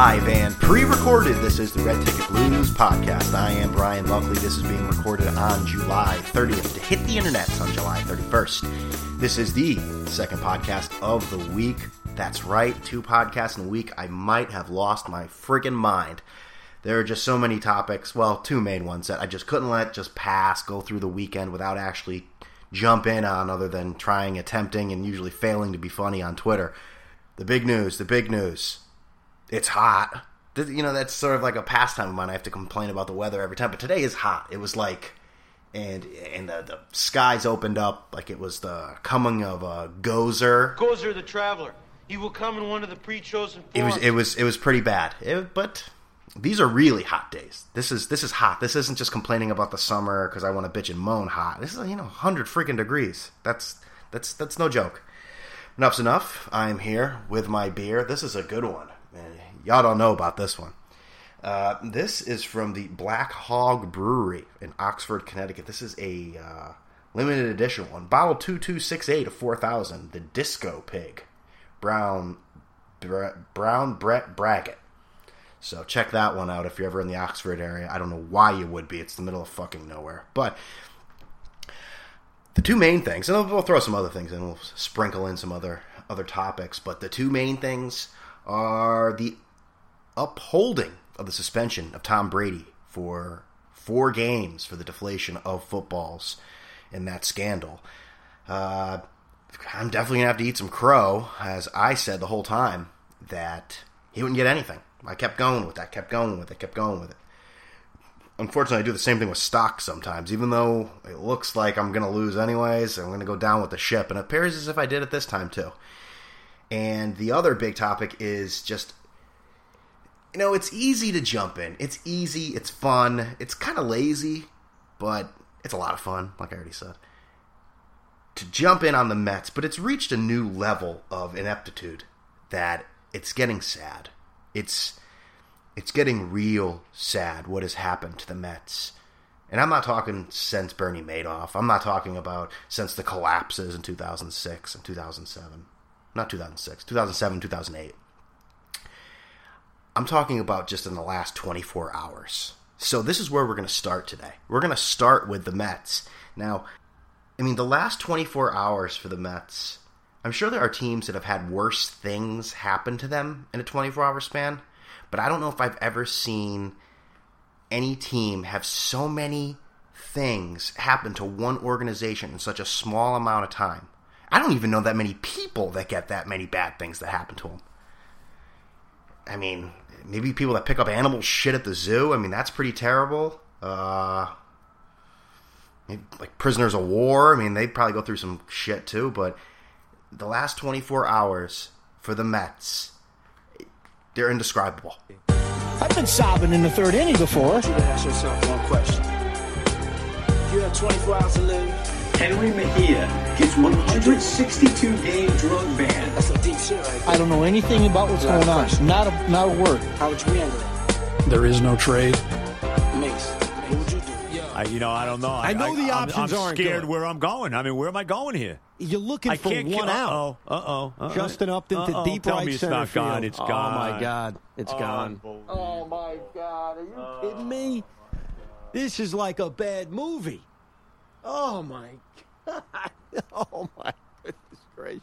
live and pre-recorded. This is the Red Ticket Blues podcast. I am Brian Buckley. This is being recorded on July 30th to hit the internet on July 31st. This is the second podcast of the week. That's right, two podcasts in a week. I might have lost my friggin' mind. There are just so many topics. Well, two main ones that I just couldn't let just pass, go through the weekend without actually jump in on, other than trying, attempting, and usually failing to be funny on Twitter. The big news, the big news. It's hot. You know, that's sort of like a pastime of mine. I have to complain about the weather every time, but today is hot. It was like, and and the, the skies opened up like it was the coming of a Gozer. Gozer the traveler. He will come in one of the pre-chosen It was it was it was pretty bad. It, but these are really hot days. This is this is hot. This isn't just complaining about the summer because I want to bitch and moan hot. This is you know hundred freaking degrees. That's that's that's no joke. Enough's enough. I'm here with my beer. This is a good one. Y'all don't know about this one. Uh, this is from the Black Hog Brewery in Oxford, Connecticut. This is a uh, limited edition one. Bottle 2268 of 4000. The Disco Pig. Brown, Bre- Brown Brett Braggot. So check that one out if you're ever in the Oxford area. I don't know why you would be. It's the middle of fucking nowhere. But the two main things, and we'll throw some other things in. We'll sprinkle in some other other topics. But the two main things are the upholding of the suspension of Tom Brady for four games for the deflation of footballs in that scandal. Uh, I'm definitely gonna have to eat some crow, as I said the whole time that he wouldn't get anything. I kept going with that, kept going with it, kept going with it. Unfortunately, I do the same thing with stocks sometimes. Even though it looks like I'm going to lose anyways, I'm going to go down with the ship. And it appears as if I did it this time too. And the other big topic is just, you know, it's easy to jump in. It's easy, it's fun, it's kind of lazy, but it's a lot of fun, like I already said. To jump in on the Mets, but it's reached a new level of ineptitude that it's getting sad. It's it's getting real sad what has happened to the Mets. And I'm not talking since Bernie Madoff. I'm not talking about since the collapses in 2006 and 2007. Not 2006, 2007, 2008. I'm talking about just in the last 24 hours. So this is where we're going to start today. We're going to start with the Mets. Now, I mean, the last 24 hours for the Mets, I'm sure there are teams that have had worse things happen to them in a 24 hour span, but I don't know if I've ever seen any team have so many things happen to one organization in such a small amount of time. I don't even know that many people that get that many bad things that happen to them. I mean, maybe people that pick up animal shit at the zoo. I mean, that's pretty terrible. Uh, maybe like prisoners of war. I mean, they probably go through some shit too. But the last 24 hours for the Mets, they're indescribable. I've been sobbing in the third inning before. you to ask yourself one question. You have 24 hours to live. Jenrry Mejia gets 162 game drug ban. That's some deep shit right I don't know anything about what's going on. Not a not a word. How would you handle it? There is no trade. Mace, what would you do? I, you know, I don't know. I know the I'm- options I'm, aren't scared good. where I'm going. I mean, where am I going here? You're looking I for can't one kill- out. Uh-oh, uh-oh, uh-oh. Justin Upton to Uh-oh. deep Tell right me it's center not gone. field. It's oh gone. Oh, my God, it's gone. Oh my God! Are you kidding me? This is like a bad movie. Oh my God! Oh my goodness gracious!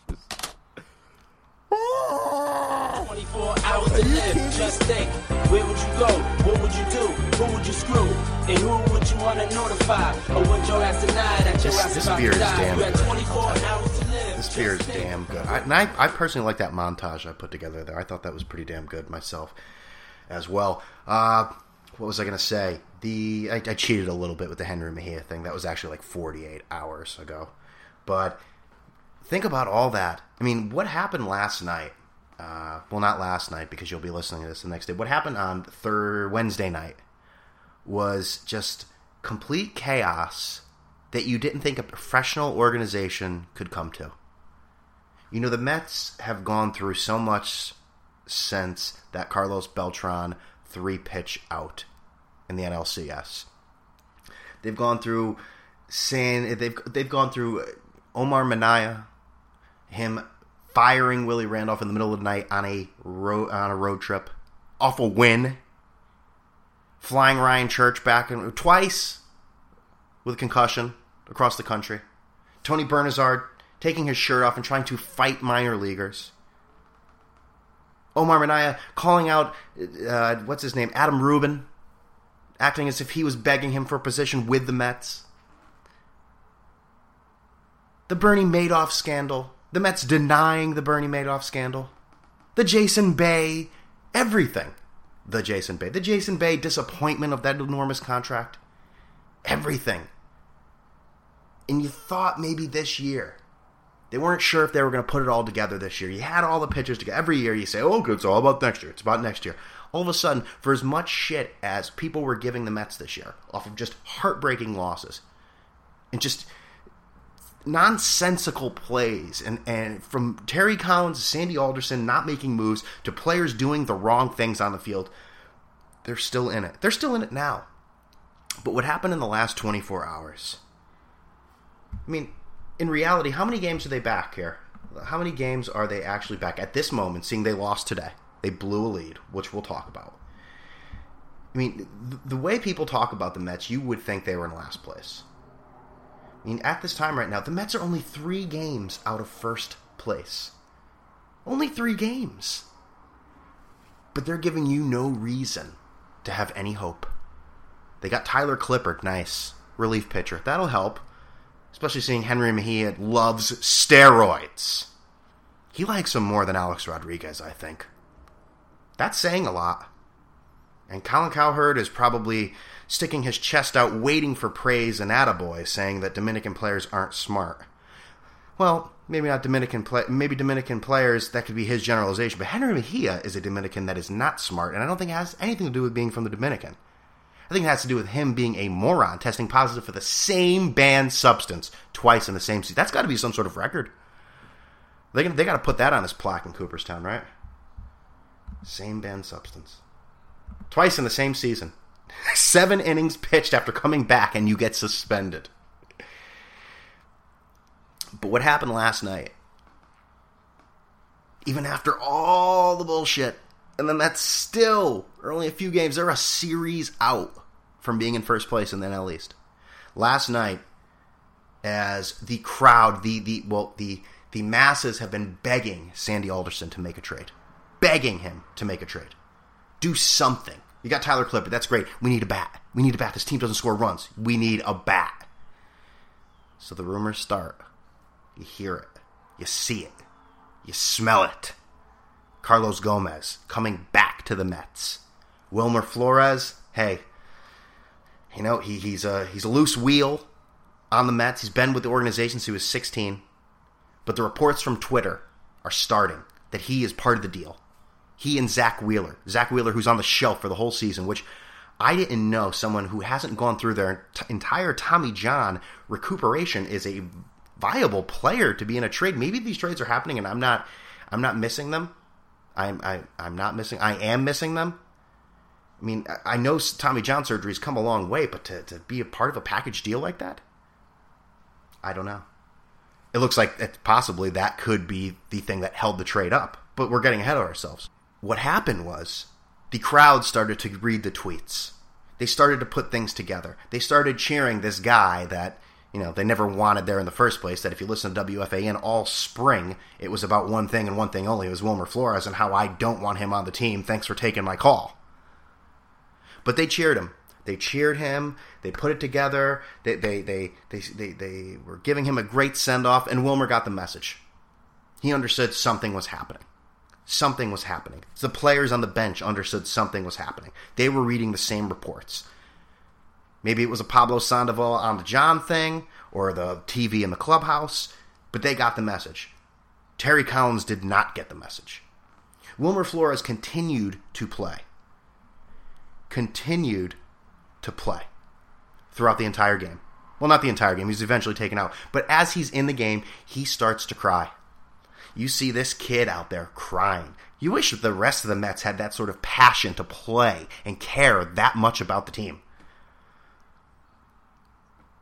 24 hours to live. Just think. Where would you go? What would you do? Who would you screw? And who would you want to notify? Or would your ass deny that your This- ass this about beer to is die? damn You had good. 24 hours to live. This beer is damn good. I, and I, I personally like that montage I put together there. I thought that was pretty damn good myself as well. Uh, what was I going to say? The I, I cheated a little bit with the Jenrry Mejia thing. That was actually like 48 hours ago. But think about all that. I mean, what happened last night? Uh, well, not last night because you'll be listening to this the next day. What happened on third Wednesday night was just complete chaos that you didn't think a professional organization could come to. You know, the Mets have gone through so much since that Carlos Beltran three pitch out in the NLCS. They've gone through San. They've they've gone through Omar Minaya, him firing Willie Randolph in the middle of the night on a road on a road trip. awful win. Flying Ryan Church back in, twice with a concussion across the country. Tony Bernazard taking his shirt off and trying to fight minor leaguers. Omar Minaya calling out, uh, what's his name, Adam Rubin, acting as if he was begging him for a position with the Mets. The Bernie Madoff scandal, the Mets denying the Bernie Madoff scandal, the Jason Bay, everything. The Jason Bay, the Jason Bay disappointment of that enormous contract, everything. And you thought maybe this year they weren't sure if they were going to put it all together this year. You had all the pitchers together. Every year you say, oh, good, it's all about next year. It's about next year. All of a sudden, for as much shit as people were giving the Mets this year, off of just heartbreaking losses and just nonsensical plays, and, and from Terry Collins to Sandy Alderson not making moves to players doing the wrong things on the field, they're still in it. They're still in it now. But what happened in the last 24 hours? I mean, in reality, how many games are they back here? How many games are they actually back at this moment, seeing they lost today? They blew a lead, which we'll talk about. I mean, the way people talk about the Mets, you would think they were in last place. I mean, at this time right now, the Mets are only three games out of first place. Only three games. But they're giving you no reason to have any hope. They got Tyler Clippard, nice relief pitcher. That'll help especially seeing Jenrry Mejia loves steroids. He likes them more than Alex Rodriguez, I think. That's saying a lot. And Colin Cowherd is probably sticking his chest out waiting for praise and attaboy, saying that Dominican players aren't smart. Well, maybe not Dominican play- maybe Dominican players, that could be his generalization, but Jenrry Mejia is a Dominican that is not smart, and I don't think it has anything to do with being from the Dominican. I think it has to do with him being a moron, testing positive for the same banned substance twice in the same season. That's got to be some sort of record. They they got to put that on his plaque in Cooperstown, right? Same banned substance, twice in the same season. Seven innings pitched after coming back, and you get suspended. But what happened last night? Even after all the bullshit and then that's still only a few games. They're a series out from being in first place in the NL East. Last night, as the crowd, the the well, the the masses have been begging Sandy Alderson to make a trade, begging him to make a trade, do something. You got Tyler Clippard. That's great. We need a bat. We need a bat. This team doesn't score runs. We need a bat. So the rumors start. You hear it. You see it. You smell it. Carlos Gomez coming back to the Mets. Wilmer Flores, hey, you know he, he's a he's a loose wheel on the Mets. He's been with the organization since he was 16, but the reports from Twitter are starting that he is part of the deal. He and Zack Wheeler, Zack Wheeler, who's on the shelf for the whole season, which I didn't know someone who hasn't gone through their entire Tommy John recuperation is a viable player to be in a trade. Maybe these trades are happening and I'm not I'm not missing them. I'm I, I'm not missing. I am missing them. I mean, I know Tommy John surgery's come a long way, but to, to be a part of a package deal like that, I don't know. It looks like possibly that could be the thing that held the trade up, but we're getting ahead of ourselves. What happened was the crowd started to read the tweets. They started to put things together. They started cheering this guy that you know, they never wanted there in the first place. That if you listen to WFAN all spring, it was about one thing and one thing only. It was Wilmer Flores and how I don't want him on the team. Thanks for taking my call. But they cheered him. They cheered him. They put it together. They they they they they, they were giving him a great send off, and Wilmer got the message. He understood something was happening. Something was happening. The players on the bench understood something was happening. They were reading the same reports. Maybe it was a Pablo Sandoval on the John thing or the TV in the clubhouse, but they got the message. Terry Collins did not get the message. Wilmer Flores continued to play. Continued to play throughout the entire game. Well, not the entire game. He's eventually taken out. But as he's in the game, he starts to cry. You see this kid out there crying. You wish the rest of the Mets had that sort of passion to play and care that much about the team.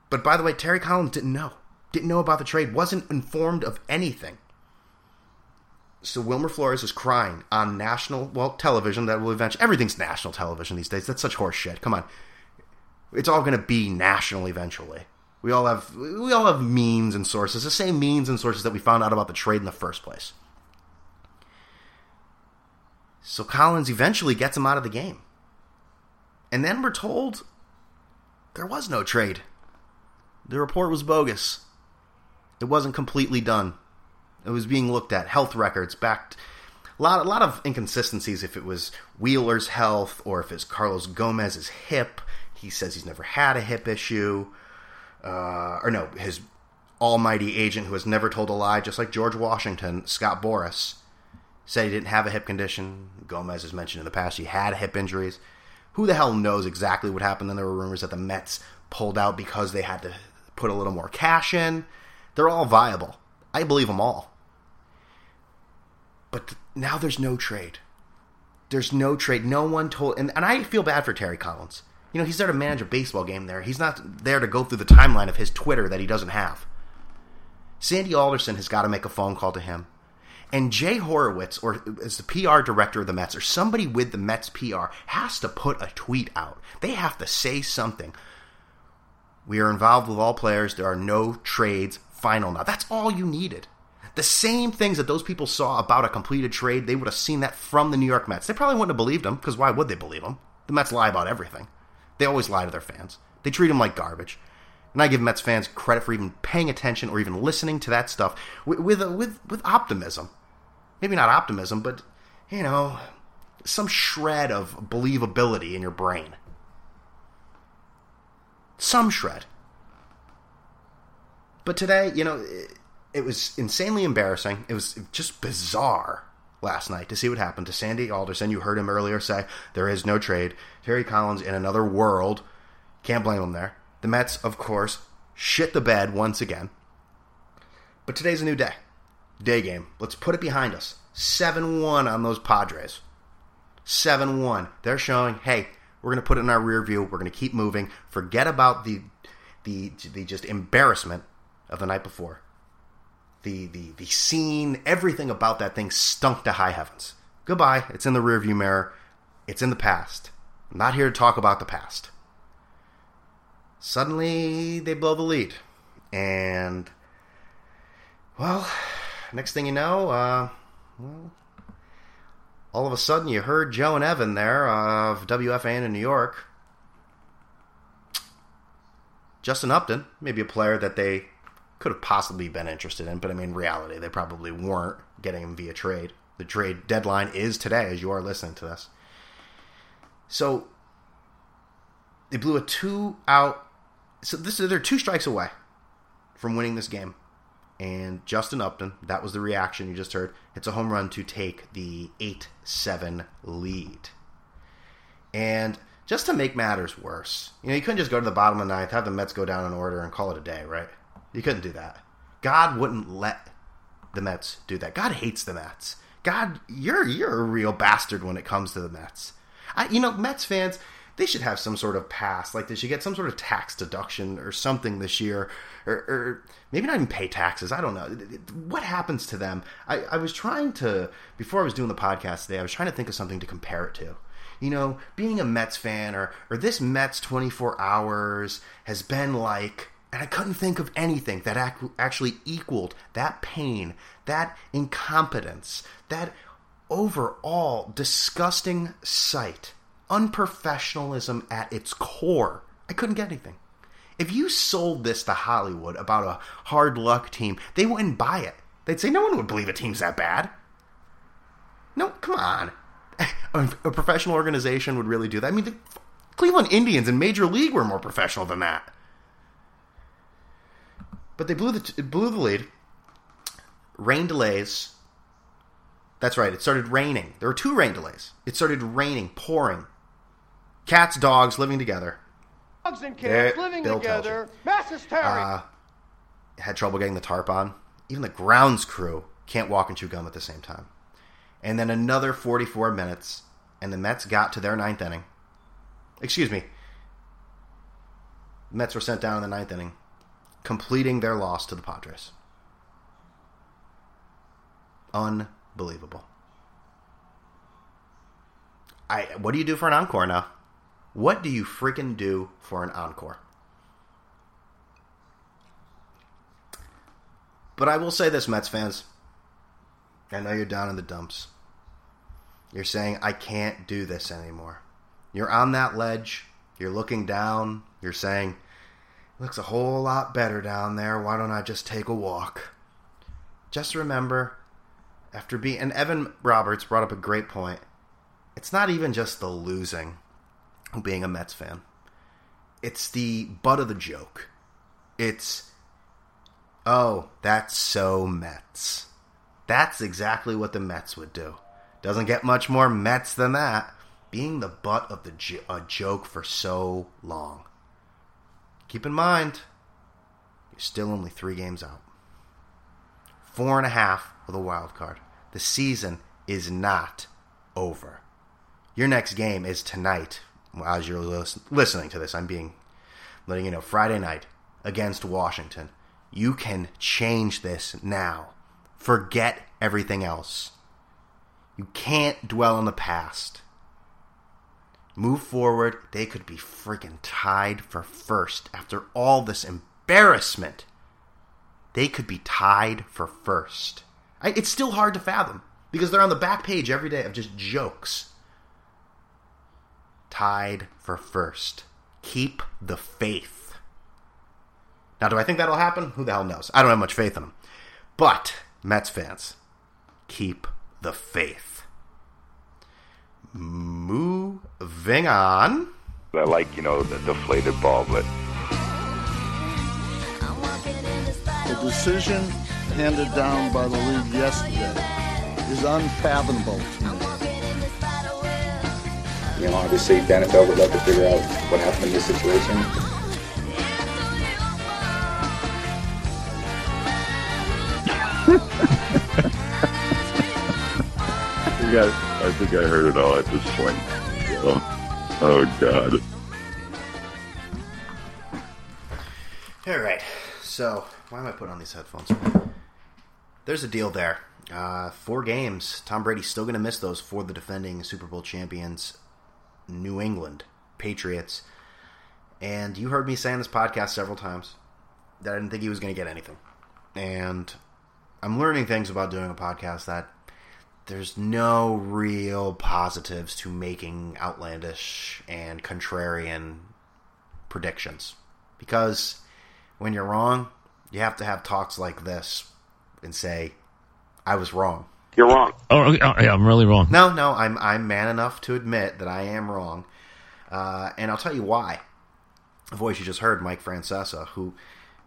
But by the way, Terry Collins didn't know. Didn't know about the trade, wasn't informed of anything. So Wilmer Flores is crying on national, well, television that will eventually. Everything's national television these days. That's such horse shit. Come on, it's all going to be national eventually. We all have we all have means and sources, the same means and sources that we found out about the trade in the first place. So Collins eventually gets him out of the game. And then we're told there was no trade. The report was bogus. It wasn't completely done. It was being looked at. Health records backed. A lot, a lot of inconsistencies if it was Wheeler's health or if it's Carlos Gomez's hip. He says he's never had a hip issue. Uh, or no, his almighty agent who has never told a lie, just like George Washington, Scott Boras, said he didn't have a hip condition. Gomez has mentioned in the past he had hip injuries. Who the hell knows exactly what happened? Then there were rumors that the Mets pulled out because they had to put a little more cash in. They're all viable. I believe them all. But now there's no trade. There's no trade. No one told. And, and I feel bad for Terry Collins. You know, he's there to manage a baseball game there. He's not there to go through the timeline of his Twitter that he doesn't have. Sandy Alderson has got to make a phone call to him. And Jay Horwitz, or as the PR director of the Mets, or somebody with the Mets PR, has to put a tweet out. They have to say something. We are involved with all players. There are no trades final now. That's all you needed. The same things that those people saw about a completed trade, they would have seen that from the New York Mets. They probably wouldn't have believed them, because why would they believe them? The Mets lie about everything. They always lie to their fans. They treat them like garbage. And I give Mets fans credit for even paying attention or even listening to that stuff with with with, with optimism. Maybe not optimism, but you know, some shred of believability in your brain. Some shred. But today, you know, it, was insanely embarrassing. It was just bizarre last night to see what happened to Sandy Alderson. You heard him earlier say there is no trade. Terry Collins in another world. Can't blame him there. The Mets, of course, shit the bed once again. But today's a new day. Day game. Let's put it behind us. 7 1 on those Padres. 7 1. They're showing, hey, we're going to put it in our rear view. We're going to keep moving. Forget about the, the, the just embarrassment of the night before. The, the, the scene, everything about that thing stunk to high heavens. Goodbye. It's in the rearview mirror. It's in the past. I'm not here to talk about the past. Suddenly, they blow the lead. And, well, next thing you know, uh, well, all of a sudden you heard Joe and Evan there of WFAN in New York. Justin Upton, maybe a player that they could have possibly been interested in, but I mean, reality, they probably weren't getting him via trade. The trade deadline is today as you are listening to this. So they blew a two out. So this is—they're two strikes away from winning this game. And Justin Upton, that was the reaction you just heard. It's a home run to take the 8 7 lead. And just to make matters worse, you know, you couldn't just go to the bottom of the ninth, have the Mets go down in order, and call it a day, right? You couldn't do that. God wouldn't let the Mets do that. God hates the Mets. God, you're you're a real bastard when it comes to the Mets. I, you know, Mets fans, they should have some sort of pass. Like they should get some sort of tax deduction or something this year, or, or maybe not even pay taxes. I don't know. What happens to them? I, I was trying to before I was doing the podcast today. I was trying to think of something to compare it to. You know, being a Mets fan or or this Mets twenty four hours has been like. And I couldn't think of anything that ac- actually equaled that pain, that incompetence, that overall disgusting sight unprofessionalism at its core. I couldn't get anything. If you sold this to Hollywood about a hard luck team, they wouldn't buy it. They'd say no one would believe a team's that bad. No, come on. A professional organization would really do that. I mean, the Cleveland Indians in Major League were more professional than that. But they blew the blew the lead. Rain delays. That's right. It started raining. There were two rain delays. It started raining, pouring. Cats, dogs living together. Dogs and cats living Bill together. Mass hysteria. Uh, had trouble getting the tarp on. Even the grounds crew can't walk and chew gum at the same time. And then another 44 minutes, and the Mets got to their ninth inning. Excuse me. The Mets were sent down in the ninth inning, completing their loss to the Padres. Unbelievable. I what do you do for an encore now? What do you freaking do for an encore? But I will say this, Mets fans. I know you're down in the dumps. You're saying, I can't do this anymore. You're on that ledge. You're looking down. You're saying, looks a whole lot better down there. Why don't I just take a walk? Just remember, after being. And Evan Roberts brought up a great point. It's not even just the losing, being a Mets fan, it's the butt of the joke. It's, oh, that's so Mets. That's exactly what the Mets would do. Doesn't get much more Mets than that. Being the butt of the jo- a joke for so long. Keep in mind, you're still only three games out. Four and a half with a wild card. The season is not over. Your next game is tonight. As you're lis- listening to this, I'm being letting you know Friday night against Washington. You can change this now. Forget everything else. You can't dwell on the past. Move forward. They could be freaking tied for first after all this embarrassment. They could be tied for first. I, it's still hard to fathom because they're on the back page every day of just jokes. Tied for first. Keep the faith. Now, do I think that'll happen? Who the hell knows? I don't have much faith in them. But, Mets fans, keep the faith. Moving on. I like, you know, the deflated ball, but The decision handed down by the league yesterday is unfathomable to me. You know, obviously, the NFL would love to figure out what happened in this situation. I think I, think I heard it all at this point. So, oh God. All right. So, why am I putting on these headphones? There's a deal there. Uh, four games. Tom Brady's still going to miss those for the defending Super Bowl champions, New England Patriots. And you heard me say on this podcast several times that I didn't think he was going to get anything. And I'm learning things about doing a podcast that there's no real positives to making outlandish and contrarian predictions. Because when you're wrong, you have to have talks like this and say, I was wrong. You're wrong. Oh, yeah, I'm really wrong. No, no, I'm I'm man enough to admit that I am wrong, uh, and I'll tell you why. The voice you just heard, Mike Francesa, who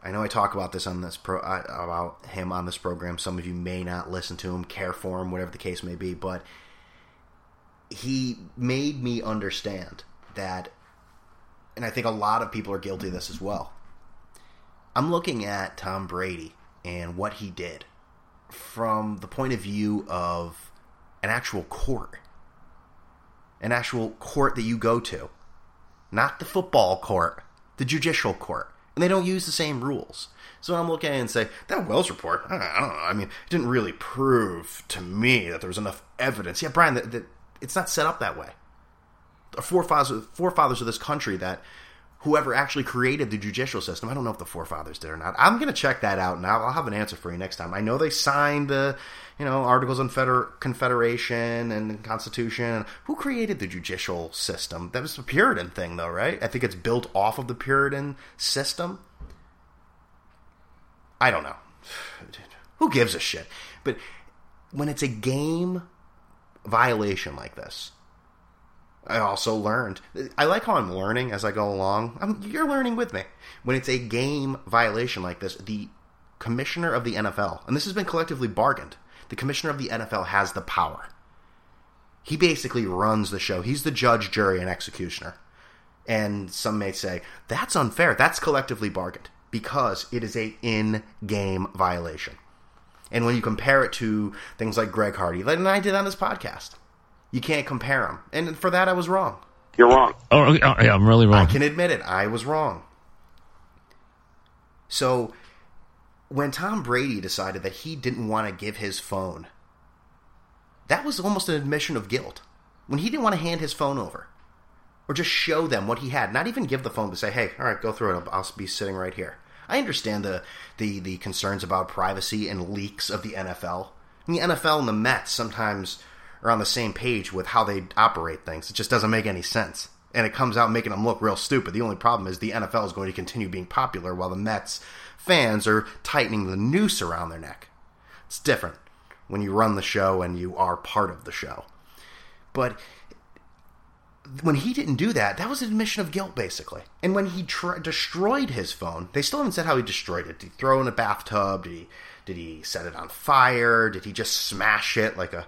I know I talk about this on this pro uh, about him on this program. Some of you may not listen to him, care for him, whatever the case may be, but he made me understand that, and I think a lot of people are guilty of this as well. I'm looking at Tom Brady and what he did from the point of view of an actual court. An actual court that you go to. Not the football court, the judicial court. And they don't use the same rules. So I'm looking at it and say, that Wells report, I don't, know, I mean, it didn't really prove to me that there was enough evidence. Yeah, Brian, that, that it's not set up that way. The forefathers, forefathers of this country that whoever actually created the judicial system. I don't know if the forefathers did or not. I'm going to check that out, and I'll, have an answer for you next time. I know they signed the, you know, Articles of Feder- Confederation and Constitution. Who created the judicial system? That was a Puritan thing, though, right? I think it's built off of the Puritan system. I don't know. Who gives a shit? But when it's a game violation like this, I also learned. I like how I'm learning as I go along. I'm, you're learning with me. When it's a game violation like this, the commissioner of the NFL, and this has been collectively bargained, the commissioner of the NFL has the power. He basically runs the show. He's the judge, jury, and executioner. And some may say that's unfair. That's collectively bargained because it is a in-game violation. And when you compare it to things like Greg Hardy, like I did on this podcast, you can't compare them. And for that, I was wrong. You're wrong. Oh, oh, yeah, I'm really wrong. I can admit it. I was wrong. So, when Tom Brady decided that he didn't want to give his phone that was almost an admission of guilt when he didn't want to hand his phone over or just show them what he had, not even give the phone to say, "Hey, all right, go through it. I'll, I'll be sitting right here." I understand the, the the concerns about privacy and leaks of the NFL. And the NFL and the Mets sometimes are on the same page with how they operate things. It just doesn't make any sense. And it comes out making them look real stupid. The only problem is the NFL is going to continue being popular while the Mets fans are tightening the noose around their neck. It's different when you run the show and you are part of the show. But when he didn't do that, that was an admission of guilt, basically. And when he tr- destroyed his phone, they still haven't said how he destroyed it. Did he throw it in a bathtub? Did he did he set it on fire? Did he just smash it like a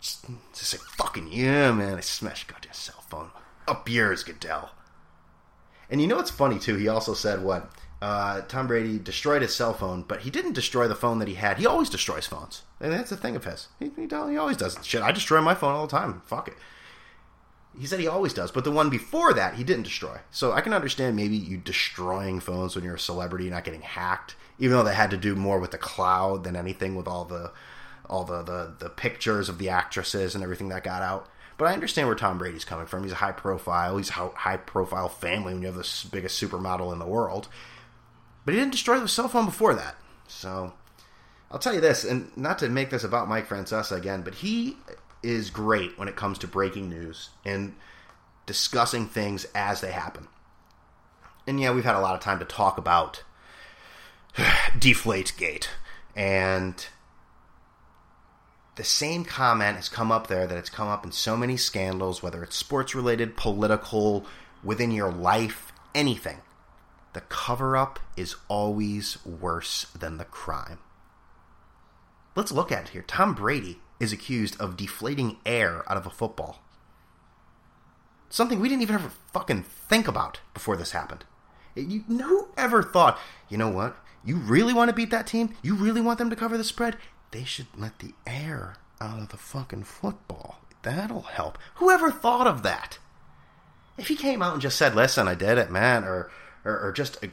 just, just say fucking yeah, man? I smashed goddamn cell phone. Up yours, Goodell. And you know what's funny too? He also said what uh, Tom Brady destroyed his cell phone, but he didn't destroy the phone that he had. He always destroys phones, and that's a thing of his. He, he, he always does shit. I destroy my phone all the time. Fuck it. He said he always does, but the one before that he didn't destroy. So I can understand maybe you destroying phones when you're a celebrity, not getting hacked, even though that had to do more with the cloud than anything with all the all the, the, the pictures of the actresses and everything that got out. But I understand where Tom Brady's coming from. He's a high profile. He's a high profile family when you have the biggest supermodel in the world. But he didn't destroy the cell phone before that. So I'll tell you this, and not to make this about Mike Francesa again, but he is great when it comes to breaking news and discussing things as they happen. And yeah, we've had a lot of time to talk about Deflate Gate And the same comment has come up there that it's come up in so many scandals, whether it's sports related, political, within your life, anything. The cover up is always worse than the crime. Let's look at it here. Tom Brady is accused of deflating air out of a football. Something we didn't even ever fucking think about before this happened. You, who ever thought, you know what? You really want to beat that team? You really want them to cover the spread? They should let the air out of the fucking football. That'll help. Whoever thought of that? If he came out and just said, listen, I did it, man, or, or, or just, uh,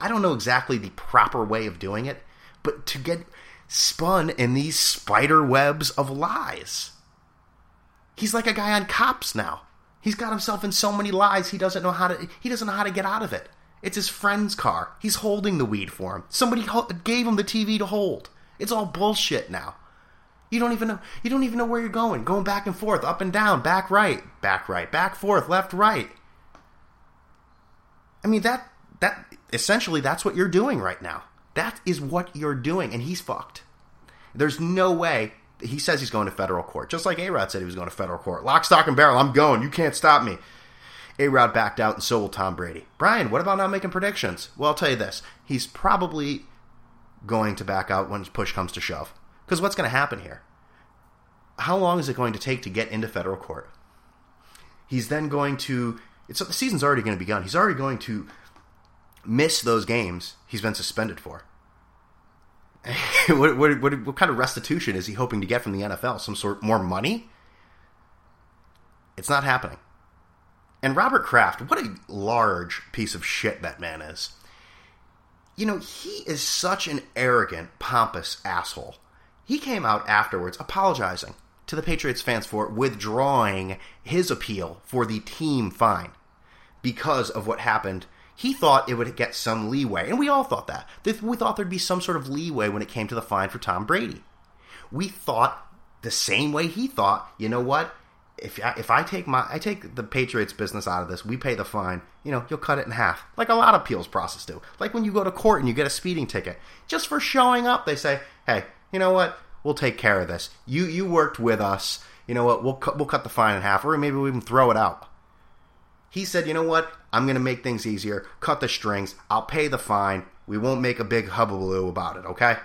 I don't know exactly the proper way of doing it, but to get spun in these spider webs of lies. He's like a guy on cops now. He's got himself in so many lies he doesn't know how to he doesn't know how to get out of it. It's his friend's car. He's holding the weed for him. Somebody gave him the TV to hold. It's all bullshit now. You don't even know you don't even know where you're going. Going back and forth, up and down, back right, back right, back forth, left right. I mean that that essentially that's what you're doing right now. That is what you're doing, and he's fucked. There's no way. He says he's going to federal court, just like A Rod said he was going to federal court. Lock, stock, and barrel. I'm going. You can't stop me. A Rod backed out, and so will Tom Brady. Brian, what about not making predictions? Well, I'll tell you this. He's probably going to back out when push comes to shove. Because what's going to happen here? How long is it going to take to get into federal court? He's then going to. It's the season's already going to be begun. He's already going to miss those games he's been suspended for. what, what, what, what, kind of restitution is he hoping to get from the NFL? Some sort more money? It's not happening. And Robert Kraft, what a large piece of shit that man is. You know, he is such an arrogant, pompous asshole. He came out afterwards apologizing to the Patriots fans for withdrawing his appeal for the team fine because of what happened he thought it would get some leeway, and we all thought that. We thought there'd be some sort of leeway when it came to the fine for Tom Brady. We thought the same way he thought. You know what? If I, if I take my I take the Patriots business out of this, we pay the fine. You know, you'll cut it in half, like a lot of appeals process do. Like when you go to court and you get a speeding ticket, just for showing up, they say, "Hey, you know what? We'll take care of this. You you worked with us. You know what? We'll cut we'll cut the fine in half, or maybe we even throw it out." He said, you know what? I'm going to make things easier. Cut the strings. I'll pay the fine. We won't make a big hubbub about it, okay?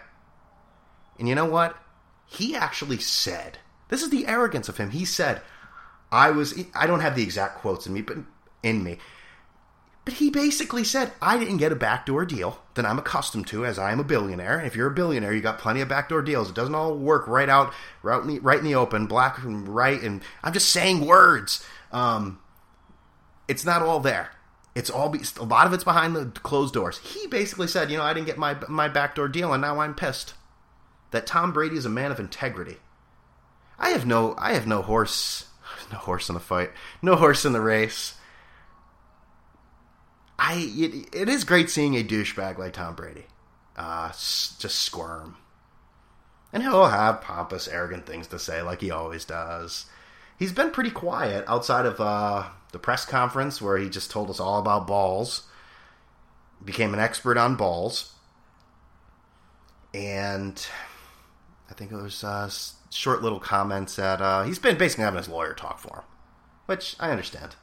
And you know what? He actually said, this is the arrogance of him. He said, I was, I don't have the exact quotes in me, but in me. But he basically said, I didn't get a backdoor deal that I'm accustomed to as I am a billionaire. If you're a billionaire, you got plenty of backdoor deals. It doesn't all work right out, right in the, right in the open, black and right. And I'm just saying words. Um, it's not all there. It's all be, a lot of it's behind the closed doors. He basically said, you know, I didn't get my my backdoor deal, and now I'm pissed that Tom Brady is a man of integrity. I have no I have no horse no horse in the fight. No horse in the race. I it, it is great seeing a douchebag like Tom Brady uh, just squirm. And he'll have pompous, arrogant things to say, like he always does. He's been pretty quiet outside of uh, the press conference where he just told us all about balls, became an expert on balls, and I think it was uh, short little comments that uh, he's been basically having his lawyer talk for him, which I understand.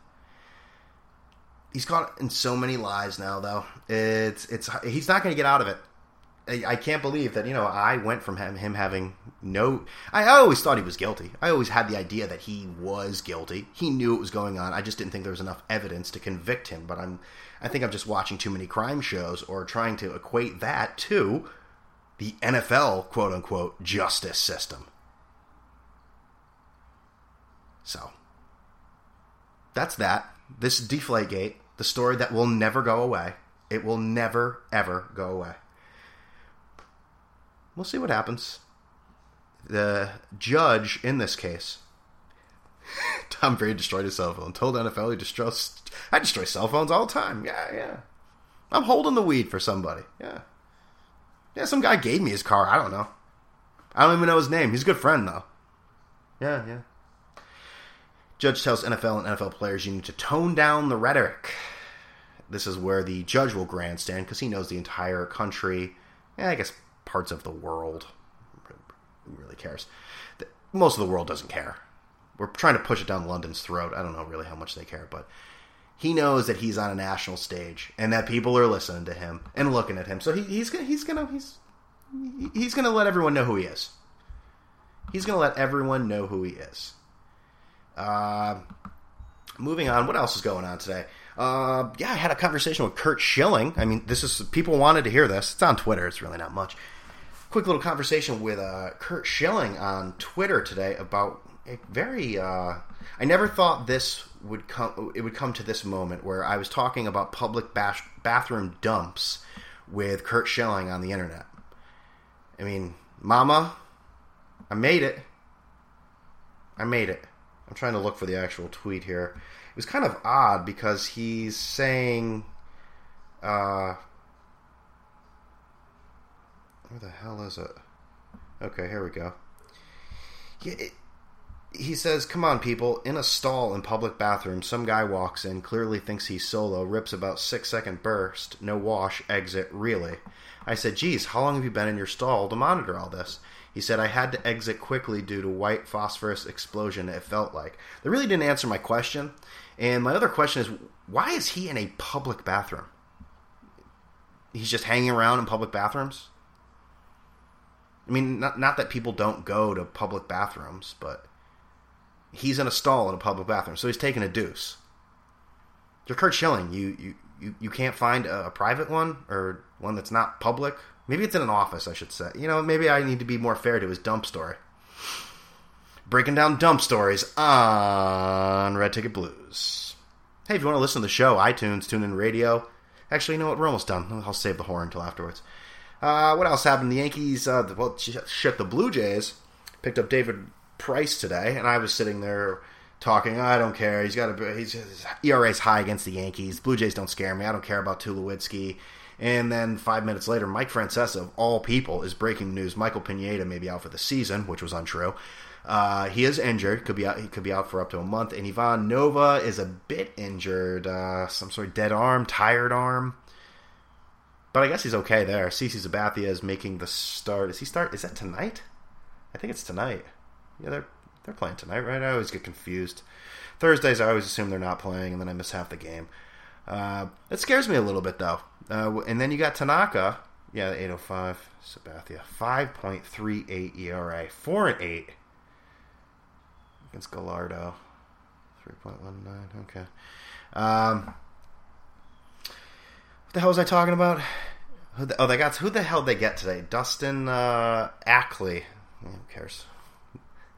He's caught in so many lies now, though. It's it's he's not going to get out of it. I, I can't believe that you know I went from him, him having no. I always thought he was guilty. I always had the idea that he was guilty. He knew it was going on. I just didn't think there was enough evidence to convict him. But I'm, I think I'm just watching too many crime shows or trying to equate that to the NFL quote unquote justice system. So that's that. This is Deflategate, the story that will never go away. It will never, ever go away. We'll see what happens. The judge in this case, Tom Brady destroyed his cell phone. Told NFL he destroys. I destroy cell phones all the time. Yeah, yeah. I'm holding the weed for somebody. Yeah. Yeah, some guy gave me his car. I don't know. I don't even know his name. He's a good friend though. Yeah, yeah. Judge tells NFL and NFL players you need to tone down the rhetoric. This is where the judge will grandstand because he knows the entire country, and I guess parts of the world. Who really cares? Most of the world doesn't care. We're trying to push it down London's throat. I don't know really how much they care, but he knows that he's on a national stage and that people are listening to him and looking at him. So he, he's gonna he's gonna he's he's gonna let everyone know who he is. He's gonna let everyone know who he is. Uh, moving on, what else is going on today? Uh, yeah, I had a conversation with Curt Schilling. I mean, this is people wanted to hear this. It's on Twitter. It's really not much. Quick little conversation with uh, Curt Schilling on Twitter today about a very. Uh, I never thought this would come. It would come to this moment where I was talking about public bash, bathroom dumps with Curt Schilling on the internet. I mean, Mama, I made it. I made it. I'm trying to look for the actual tweet here. It was kind of odd because he's saying, uh, where the hell is it? Okay, here we go. It, he says, "Come on, people! In a stall in public bathroom, some guy walks in, clearly thinks he's solo, rips about six second burst, no wash, exit. Really?" I said, "Geez, how long have you been in your stall to monitor all this?" He said, "I had to exit quickly due to white phosphorus explosion. It felt like." They really didn't answer my question, and my other question is, why is he in a public bathroom? He's just hanging around in public bathrooms. I mean, not not that people don't go to public bathrooms, but he's in a stall in a public bathroom, so he's taking a deuce. You're Curt Schilling. You you, you, you can't find a, a private one or one that's not public. Maybe it's in an office, I should say. You know, maybe I need to be more fair to his dump story. Breaking down dump stories on Red Ticket Blues. Hey, if you want to listen to the show, iTunes, TuneIn Radio. Actually, you know what? We're almost done. I'll save the horn until afterwards. Uh, what else happened? The Yankees, uh, the, well, shit, the Blue Jays picked up David Price today, and I was sitting there talking. I don't care. He's got a he's his ERA's high against the Yankees. Blue Jays don't scare me. I don't care about Tulowitzki. And then five minutes later, Mike Francesa, of all people, is breaking news. Michael Pineda may be out for the season, which was untrue. Uh, he is injured. Could be out. He could be out for up to a month. And Ivan Nova is a bit injured. Uh, some sort of dead arm, tired arm. But I guess he's okay there. CC Sabathia is making the start. Is he start? Is that tonight? I think it's tonight. Yeah, they're they're playing tonight, right? I always get confused. Thursdays, I always assume they're not playing, and then I miss half the game. Uh, it scares me a little bit though. Uh, and then you got Tanaka. Yeah, eight oh five. Sabathia, five point three eight ERA, four and eight against Gallardo. Three point one nine. Okay. Um, what the hell was I talking about? Who the, oh, they got who the hell they get today? Dustin uh, Ackley. Who cares?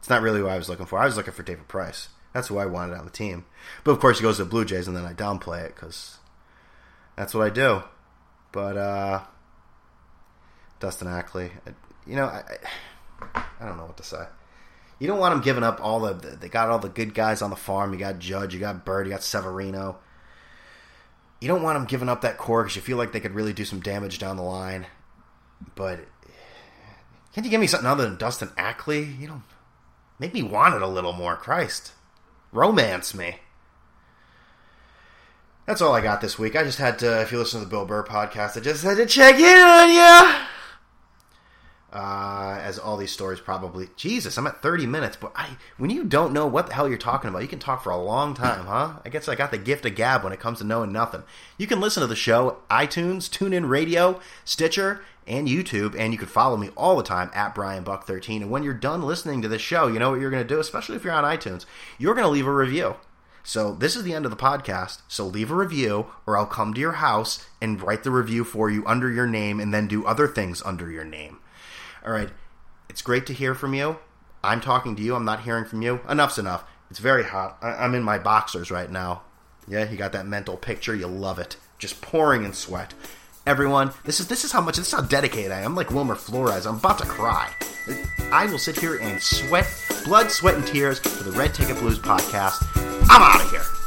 It's not really who I was looking for. I was looking for David Price. That's who I wanted on the team. But of course, he goes to the Blue Jays, and then I downplay it because that's what I do. But uh, Dustin Ackley, you know, I, I don't know what to say. You don't want him giving up all the. They got all the good guys on the farm. You got Judge, you got Bird, you got Severino. You don't want him giving up that core because you feel like they could really do some damage down the line. But can't you give me something other than Dustin Ackley? You know, make me want it a little more. Christ, romance me. That's all I got this week. I just had to, if you listen to the Bill Burr podcast, I just had to check in on you. Uh, as all these stories probably, Jesus, I'm at 30 minutes, but I, when you don't know what the hell you're talking about, you can talk for a long time, huh? I guess I got the gift of gab when it comes to knowing nothing. You can listen to the show iTunes, TuneIn Radio, Stitcher, and YouTube, and you can follow me all the time at Brian Buck 13 And when you're done listening to this show, you know what you're going to do, especially if you're on iTunes, you're going to leave a review. So this is the end of the podcast. So leave a review, or I'll come to your house and write the review for you under your name, and then do other things under your name. All right, it's great to hear from you. I'm talking to you. I'm not hearing from you. Enough's enough. It's very hot. I- I'm in my boxers right now. Yeah, you got that mental picture. You love it. Just pouring in sweat. Everyone, this is this is how much this is how dedicated I am. I'm like Wilmer Flores. I'm about to cry. I will sit here and sweat, blood, sweat, and tears for the Red Ticket Blues podcast. I'm out of here.